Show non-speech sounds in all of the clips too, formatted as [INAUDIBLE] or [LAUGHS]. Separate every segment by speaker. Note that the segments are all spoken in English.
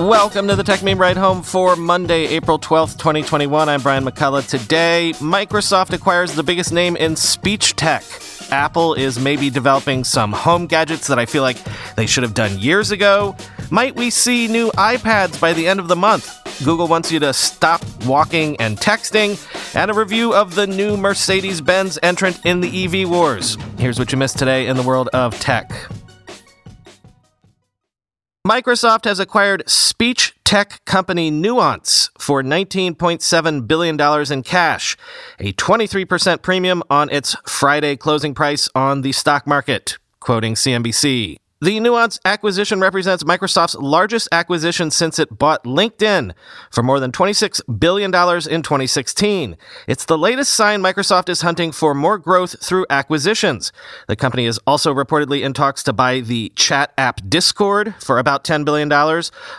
Speaker 1: Welcome to the Techmeme Ride Home for Monday, April 12th, 2021. I'm Brian McCullough. Today, Microsoft acquires the biggest name in speech tech. Apple is maybe developing some home gadgets that I feel like they should have done years ago. Might we see new iPads by the end of the month? Google wants you to stop walking and texting, and a review of the new Mercedes Benz entrant in the EV wars. Here's what you missed today in the world of tech. Microsoft has acquired speech tech company Nuance for $19.7 billion in cash, a 23% premium on its Friday closing price on the stock market, quoting CNBC. The Nuance acquisition represents Microsoft's largest acquisition since it bought LinkedIn for more than $26 billion in 2016. It's the latest sign Microsoft is hunting for more growth through acquisitions. The company is also reportedly in talks to buy the chat app Discord for about $10 billion.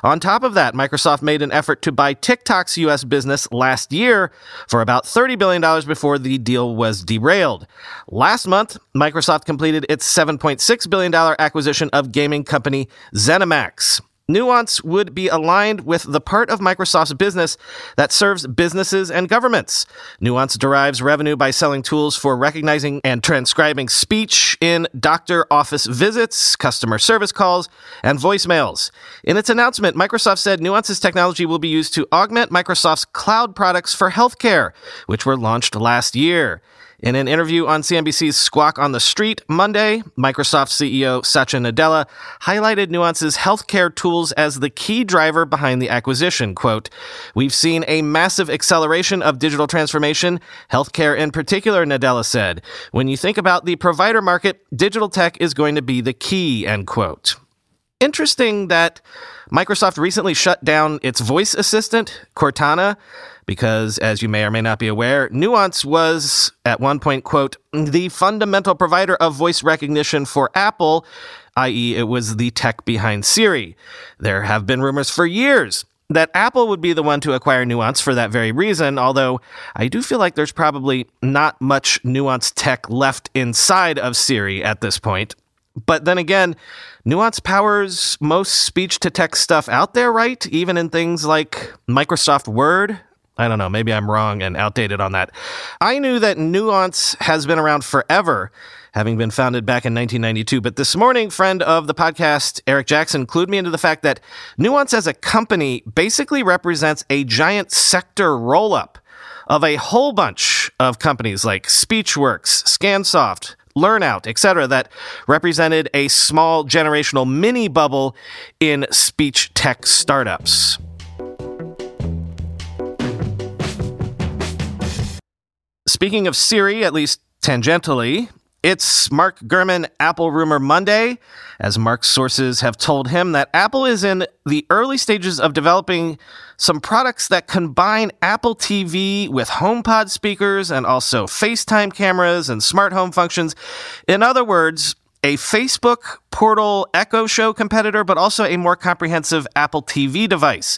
Speaker 1: On top of that, Microsoft made an effort to buy TikTok's U.S. business last year for about $30 billion before the deal was derailed. Last month, Microsoft completed its $7.6 billion acquisition of gaming company ZeniMax. Nuance would be aligned with the part of Microsoft's business that serves businesses and governments. Nuance derives revenue by selling tools for recognizing and transcribing speech in doctor office visits, customer service calls, and voicemails. In its announcement, Microsoft said Nuance's technology will be used to augment Microsoft's cloud products for healthcare, which were launched last year. In an interview on CNBC's Squawk on the Street Monday, Microsoft CEO Satya Nadella highlighted Nuance's healthcare tools as the key driver behind the acquisition. Quote, We've seen a massive acceleration of digital transformation, healthcare in particular, Nadella said. When you think about the provider market, digital tech is going to be the key, end quote. Interesting that Microsoft recently shut down its voice assistant, Cortana, because as you may or may not be aware, Nuance was at one point, quote, the fundamental provider of voice recognition for Apple, i.e., it was the tech behind Siri. There have been rumors for years that Apple would be the one to acquire Nuance for that very reason, although I do feel like there's probably not much Nuance tech left inside of Siri at this point. But then again, Nuance powers most speech to text stuff out there, right? Even in things like Microsoft Word. I don't know, maybe I'm wrong and outdated on that. I knew that Nuance has been around forever, having been founded back in 1992. But this morning, friend of the podcast, Eric Jackson, clued me into the fact that Nuance as a company basically represents a giant sector roll up of a whole bunch of companies like Speechworks, Scansoft, Lernout, etc., that represented a small generational mini bubble in speech tech startups. Speaking of Siri, at least tangentially, it's Mark Gurman Apple Rumor Monday, as Mark's sources have told him that Apple is in the early stages of developing some products that combine Apple TV with HomePod speakers and also FaceTime cameras and smart home functions. In other words, a Facebook Portal Echo Show competitor, but also a more comprehensive Apple TV device.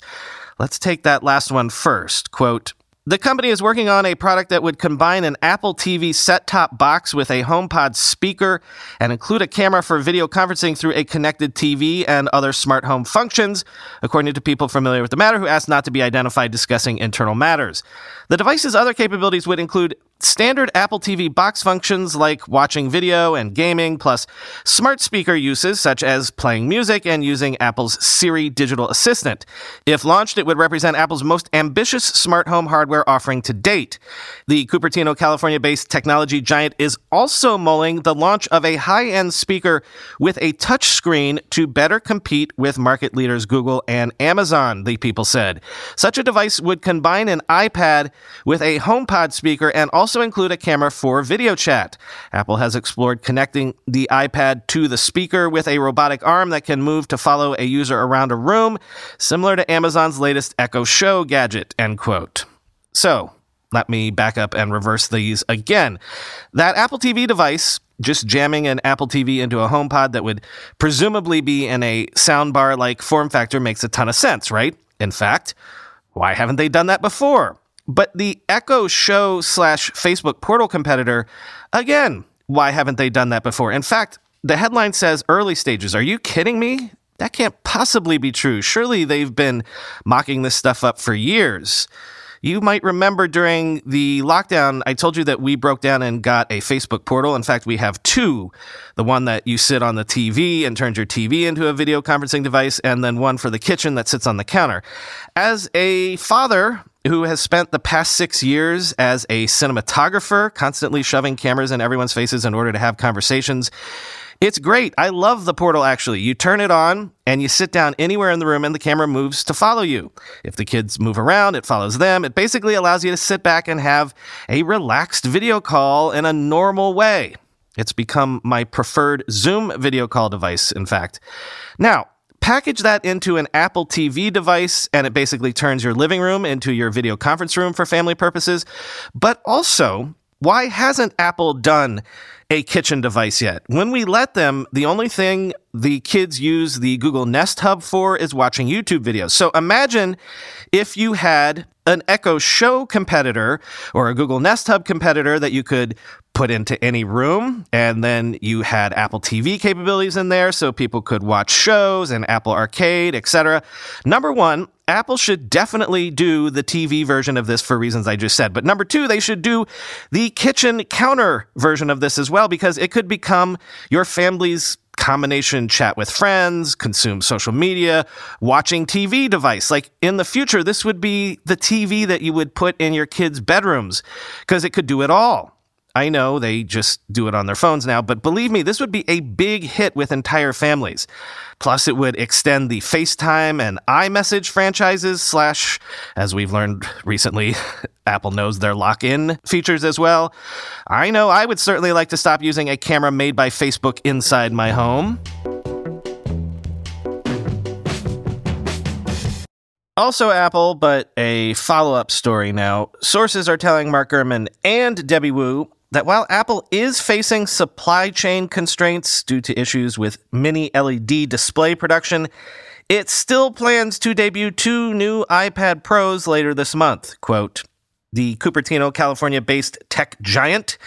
Speaker 1: Let's take that last one first. Quote, the company is working on a product that would combine an Apple TV set top box with a HomePod speaker and include a camera for video conferencing through a connected TV and other smart home functions, according to people familiar with the matter who asked not to be identified discussing internal matters. The device's other capabilities would include standard Apple TV box functions like watching video and gaming, plus smart speaker uses such as playing music and using Apple's Siri digital assistant. If launched, it would represent Apple's most ambitious smart home hardware offering to date. The Cupertino, California based technology giant is also mulling the launch of a high end speaker with a touchscreen to better compete with market leaders Google and Amazon, the people said. Such a device would combine an iPad with a HomePod speaker and also include a camera for video chat. Apple has explored connecting the iPad to the speaker with a robotic arm that can move to follow a user around a room, similar to Amazon's latest Echo Show gadget, end quote. So, let me back up and reverse these again. That Apple TV device just jamming an Apple TV into a HomePod that would presumably be in a soundbar like form factor makes a ton of sense, right? In fact, why haven't they done that before? But the Echo Show slash Facebook portal competitor, again, why haven't they done that before? In fact, the headline says early stages. Are you kidding me? That can't possibly be true. Surely they've been mocking this stuff up for years. You might remember during the lockdown, I told you that we broke down and got a Facebook portal. In fact, we have two the one that you sit on the TV and turns your TV into a video conferencing device, and then one for the kitchen that sits on the counter. As a father, who has spent the past six years as a cinematographer, constantly shoving cameras in everyone's faces in order to have conversations. It's great. I love the portal actually. You turn it on and you sit down anywhere in the room and the camera moves to follow you. If the kids move around, it follows them. It basically allows you to sit back and have a relaxed video call in a normal way. It's become my preferred Zoom video call device, in fact. Now, package that into an Apple TV device, and it basically turns your living room into your video conference room for family purposes. But also, why hasn't Apple done a kitchen device yet. When we let them, the only thing the kids use the Google Nest Hub for is watching YouTube videos. So imagine if you had an Echo Show competitor or a Google Nest Hub competitor that you could put into any room. And then you had Apple TV capabilities in there so people could watch shows and Apple Arcade, etc. Number one, Apple should definitely do the TV version of this for reasons I just said. But number two, they should do the kitchen counter version of this as well because it could become your family's combination chat with friends, consume social media, watching TV device. Like in the future, this would be the TV that you would put in your kids' bedrooms because it could do it all. I know they just do it on their phones now, but believe me, this would be a big hit with entire families. Plus, it would extend the FaceTime and iMessage franchises, slash, as we've learned recently, [LAUGHS] Apple knows their lock in features as well. I know I would certainly like to stop using a camera made by Facebook inside my home. Also, Apple, but a follow up story now. Sources are telling Mark Gurman and Debbie Wu that while Apple is facing supply chain constraints due to issues with mini LED display production, it still plans to debut two new iPad Pros later this month. Quote, the Cupertino, California based tech giant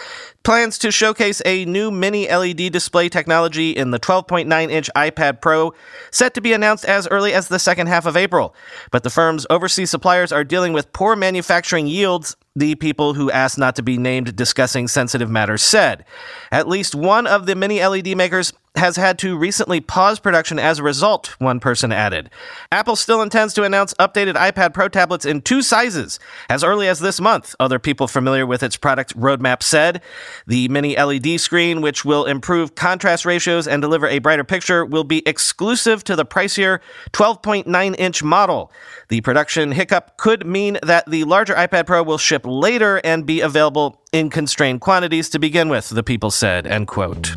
Speaker 1: plans to showcase a new mini LED display technology in the 12.9 inch iPad Pro, set to be announced as early as the second half of April. But the firm's overseas suppliers are dealing with poor manufacturing yields the people who asked not to be named discussing sensitive matters said. At least one of the mini LED makers has had to recently pause production as a result, one person added. Apple still intends to announce updated iPad Pro tablets in two sizes as early as this month, other people familiar with its product roadmap said. The mini LED screen, which will improve contrast ratios and deliver a brighter picture, will be exclusive to the pricier 12.9 inch model. The production hiccup could mean that the larger iPad Pro will ship later and be available in constrained quantities to begin with, the people said, end quote.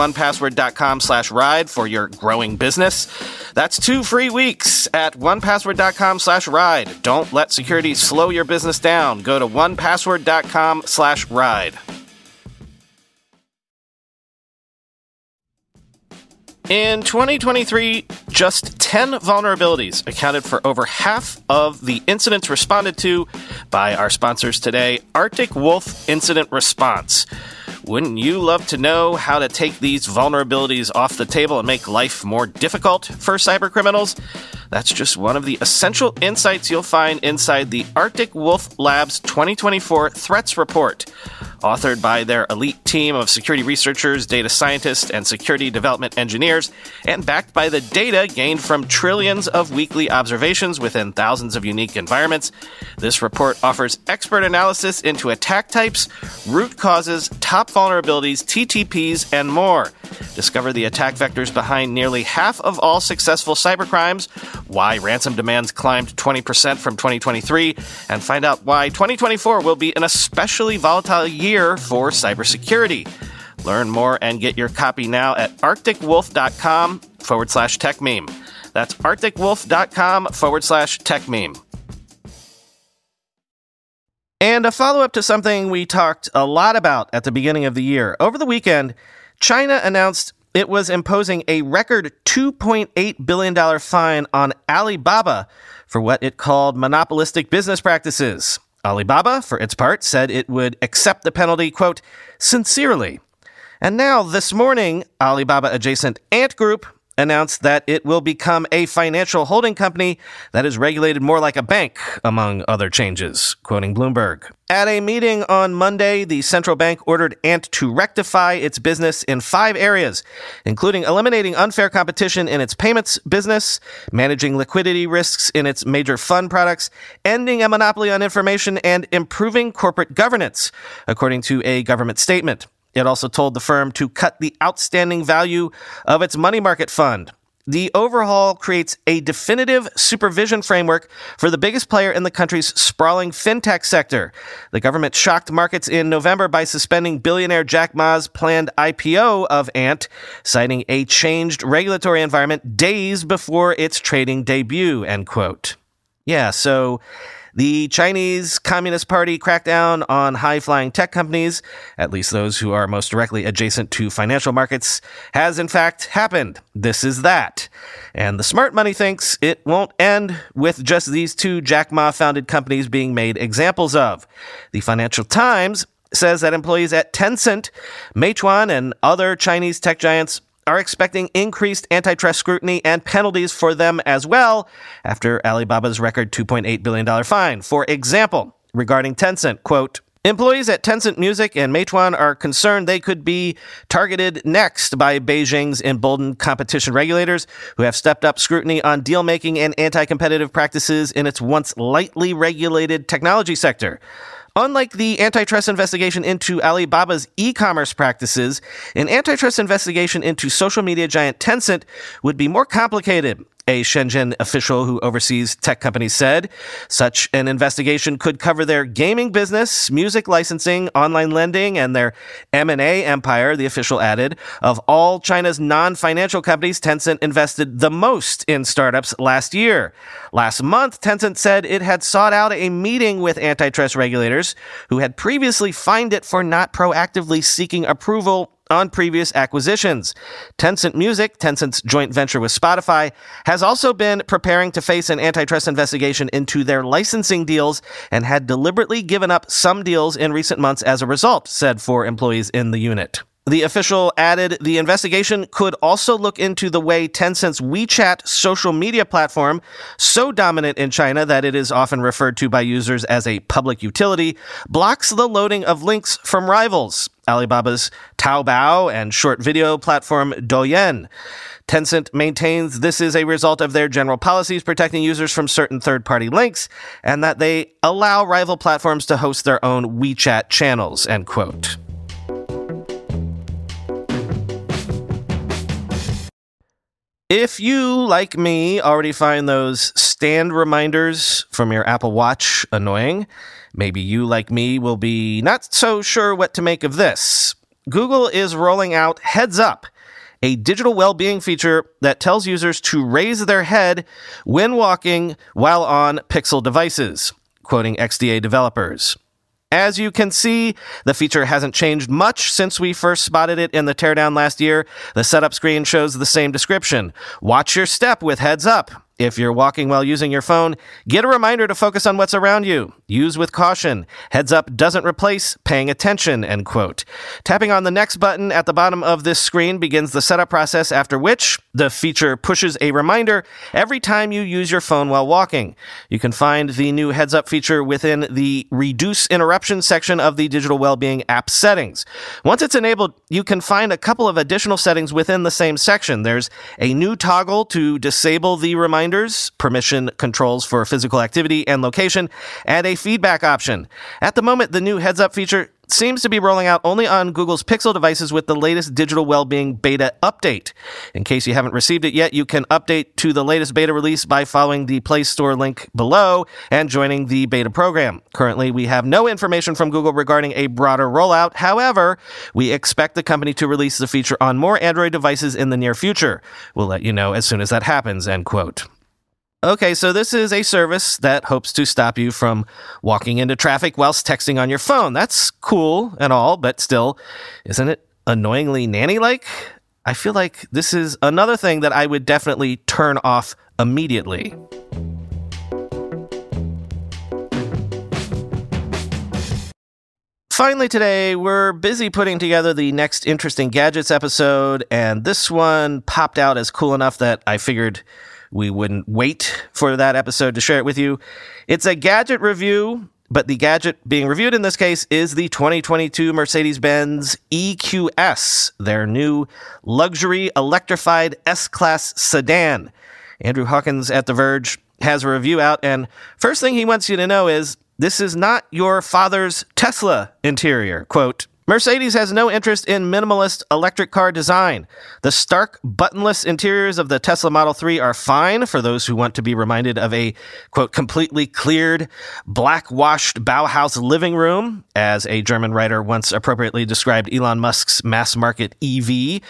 Speaker 1: 1password.com slash ride for your growing business. That's two free weeks at 1password.com slash ride. Don't let security slow your business down. Go to 1password.com slash ride. In 2023, just 10 vulnerabilities accounted for over half of the incidents responded to by our sponsors today, Arctic Wolf Incident Response. Wouldn't you love to know how to take these vulnerabilities off the table and make life more difficult for cybercriminals? That's just one of the essential insights you'll find inside the Arctic Wolf Labs 2024 Threats Report. authored by their elite team of security researchers, data scientists, and security development engineers, and backed by the data gained from trillions of weekly observations within thousands of unique environments. This report offers expert analysis into attack types, root causes, top vulnerabilities, TTPs, and more. Discover the attack vectors behind nearly half of all successful cybercrimes, why ransom demands climbed 20% from 2023, and find out why 2024 will be an especially volatile year for cybersecurity. Learn more and get your copy now at arcticwolf.com forward slash techmeme. That's arcticwolf.com forward slash techmeme. And a follow up to something we talked a lot about at the beginning of the year. Over the weekend, China announced it was imposing a record $2.8 billion fine on Alibaba for what it called monopolistic business practices. Alibaba, for its part, said it would accept the penalty, quote, sincerely. And now, this morning, Alibaba adjacent Ant Group announced that it will become a financial holding company that is regulated more like a bank, among other changes, quoting Bloomberg. At a meeting on Monday, the central bank ordered Ant to rectify its business in five areas, including eliminating unfair competition in its payments business, managing liquidity risks in its major fund products, ending a monopoly on information, and improving corporate governance, according to a government statement. It also told the firm to cut the outstanding value of its money market fund. The overhaul creates a definitive supervision framework for the biggest player in the country's sprawling fintech sector. The government shocked markets in November by suspending billionaire Jack Ma's planned IPO of Ant, citing a changed regulatory environment days before its trading debut, end quote. Yeah, so the Chinese Communist Party crackdown on high flying tech companies, at least those who are most directly adjacent to financial markets, has in fact happened. This is that. And the smart money thinks it won't end with just these two Jack Ma founded companies being made examples of. The Financial Times says that employees at Tencent, Meituan, and other Chinese tech giants are expecting increased antitrust scrutiny and penalties for them as well after Alibaba's record $2.8 billion fine. For example, regarding Tencent, quote, Employees at Tencent Music and Meituan are concerned they could be targeted next by Beijing's emboldened competition regulators who have stepped up scrutiny on deal making and anti competitive practices in its once lightly regulated technology sector. Unlike the antitrust investigation into Alibaba's e commerce practices, an antitrust investigation into social media giant Tencent would be more complicated a Shenzhen official who oversees tech companies said. Such an investigation could cover their gaming business, music licensing, online lending, and their M&A empire, the official added. Of all China's non-financial companies, Tencent invested the most in startups last year. Last month, Tencent said it had sought out a meeting with antitrust regulators who had previously fined it for not proactively seeking approval on previous acquisitions. Tencent Music, Tencent's joint venture with Spotify, has also been preparing to face an antitrust investigation into their licensing deals and had deliberately given up some deals in recent months as a result, said four employees in the unit. The official added the investigation could also look into the way Tencent's WeChat social media platform, so dominant in China that it is often referred to by users as a public utility, blocks the loading of links from rivals, Alibaba's Taobao and short video platform Douyin. Tencent maintains this is a result of their general policies protecting users from certain third party links and that they allow rival platforms to host their own WeChat channels, end quote. If you, like me, already find those stand reminders from your Apple Watch annoying, maybe you, like me, will be not so sure what to make of this. Google is rolling out Heads Up, a digital well being feature that tells users to raise their head when walking while on Pixel devices, quoting XDA developers. As you can see, the feature hasn't changed much since we first spotted it in the teardown last year. The setup screen shows the same description. Watch your step with heads up. If you're walking while using your phone, get a reminder to focus on what's around you. Use with caution. Heads up doesn't replace paying attention, end quote. Tapping on the next button at the bottom of this screen begins the setup process, after which the feature pushes a reminder every time you use your phone while walking. You can find the new heads up feature within the reduce interruption section of the digital well-being app settings. Once it's enabled, you can find a couple of additional settings within the same section. There's a new toggle to disable the reminder reminders, permission controls for physical activity and location, and a feedback option. At the moment, the new heads up feature seems to be rolling out only on Google's Pixel devices with the latest digital well-being beta update. In case you haven't received it yet, you can update to the latest beta release by following the Play Store link below and joining the beta program. Currently, we have no information from Google regarding a broader rollout. However, we expect the company to release the feature on more Android devices in the near future. We'll let you know as soon as that happens, end quote. Okay, so this is a service that hopes to stop you from walking into traffic whilst texting on your phone. That's cool and all, but still, isn't it annoyingly nanny like? I feel like this is another thing that I would definitely turn off immediately. Finally, today, we're busy putting together the next Interesting Gadgets episode, and this one popped out as cool enough that I figured we wouldn't wait for that episode to share it with you. It's a gadget review, but the gadget being reviewed in this case is the 2022 Mercedes Benz EQS, their new luxury electrified S Class sedan. Andrew Hawkins at The Verge has a review out, and first thing he wants you to know is this is not your father's Tesla interior. Quote, Mercedes has no interest in minimalist electric car design. The stark, buttonless interiors of the Tesla Model 3 are fine for those who want to be reminded of a, quote, completely cleared, black washed Bauhaus living room, as a German writer once appropriately described Elon Musk's mass market EV.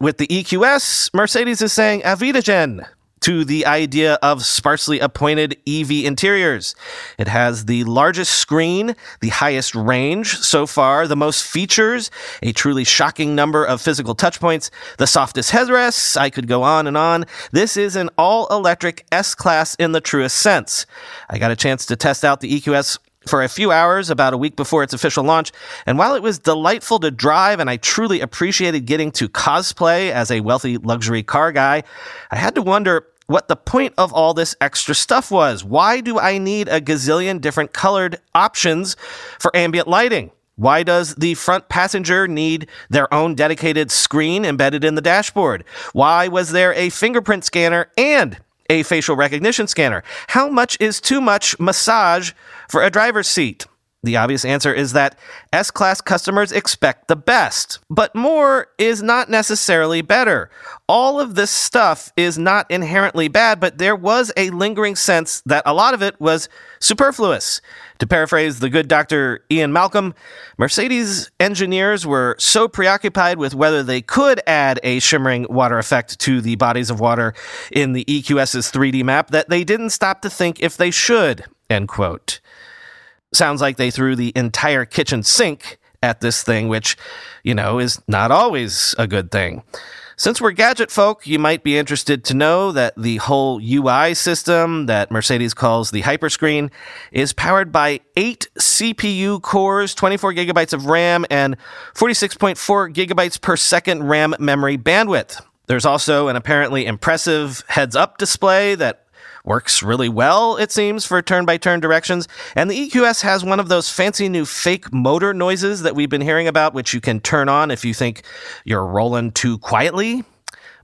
Speaker 1: With the EQS, Mercedes is saying, auf Wiedersehen, to the idea of sparsely appointed EV interiors. It has the largest screen, the highest range so far, the most features, a truly shocking number of physical touchpoints, the softest headrests. I could go on and on. This is an all electric S Class in the truest sense. I got a chance to test out the EQS for a few hours about a week before its official launch. And while it was delightful to drive and I truly appreciated getting to cosplay as a wealthy luxury car guy, I had to wonder what the point of all this extra stuff was. Why do I need a gazillion different colored options for ambient lighting? Why does the front passenger need their own dedicated screen embedded in the dashboard? Why was there a fingerprint scanner and a facial recognition scanner? How much is too much massage for a driver's seat? The obvious answer is that S Class customers expect the best, but more is not necessarily better. All of this stuff is not inherently bad, but there was a lingering sense that a lot of it was superfluous. To paraphrase the good Dr. Ian Malcolm, Mercedes engineers were so preoccupied with whether they could add a shimmering water effect to the bodies of water in the EQS's 3D map that they didn't stop to think if they should. End quote. Sounds like they threw the entire kitchen sink at this thing, which, you know, is not always a good thing. Since we're gadget folk, you might be interested to know that the whole UI system that Mercedes calls the Hyperscreen is powered by eight CPU cores, 24 gigabytes of RAM, and 46.4 gigabytes per second RAM memory bandwidth. There's also an apparently impressive heads up display that works really well, it seems, for turn by turn directions. And the EQS has one of those fancy new fake motor noises that we've been hearing about, which you can turn on if you think you're rolling too quietly.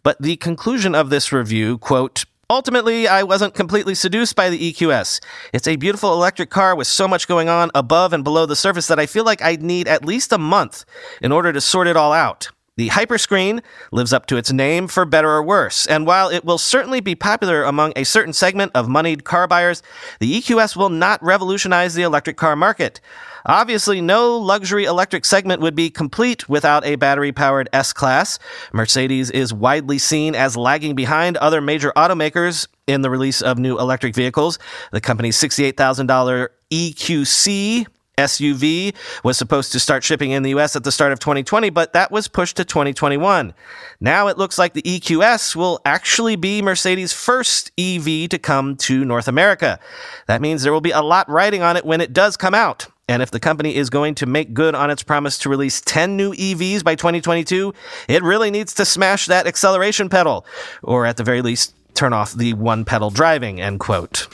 Speaker 1: But the conclusion of this review, quote, Ultimately, I wasn't completely seduced by the EQS. It's a beautiful electric car with so much going on above and below the surface that I feel like I'd need at least a month in order to sort it all out. The Hyperscreen lives up to its name for better or worse, and while it will certainly be popular among a certain segment of moneyed car buyers, the EQS will not revolutionize the electric car market. Obviously, no luxury electric segment would be complete without a battery powered S Class. Mercedes is widely seen as lagging behind other major automakers in the release of new electric vehicles. The company's $68,000 EQC SUV was supposed to start shipping in the US at the start of 2020, but that was pushed to 2021. Now it looks like the EQS will actually be Mercedes' first EV to come to North America. That means there will be a lot riding on it when it does come out. And if the company is going to make good on its promise to release 10 new EVs by 2022, it really needs to smash that acceleration pedal, or at the very least, turn off the one pedal driving, end quote.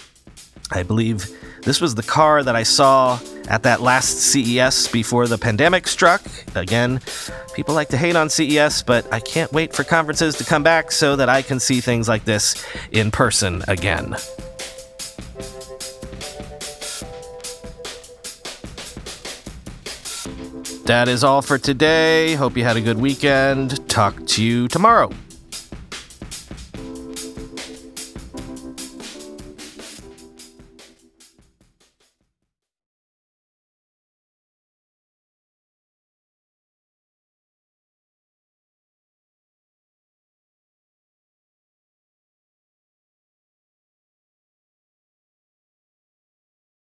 Speaker 1: I believe this was the car that I saw at that last CES before the pandemic struck. Again, people like to hate on CES, but I can't wait for conferences to come back so that I can see things like this in person again. That is all for today. Hope you had a good weekend. Talk to you tomorrow.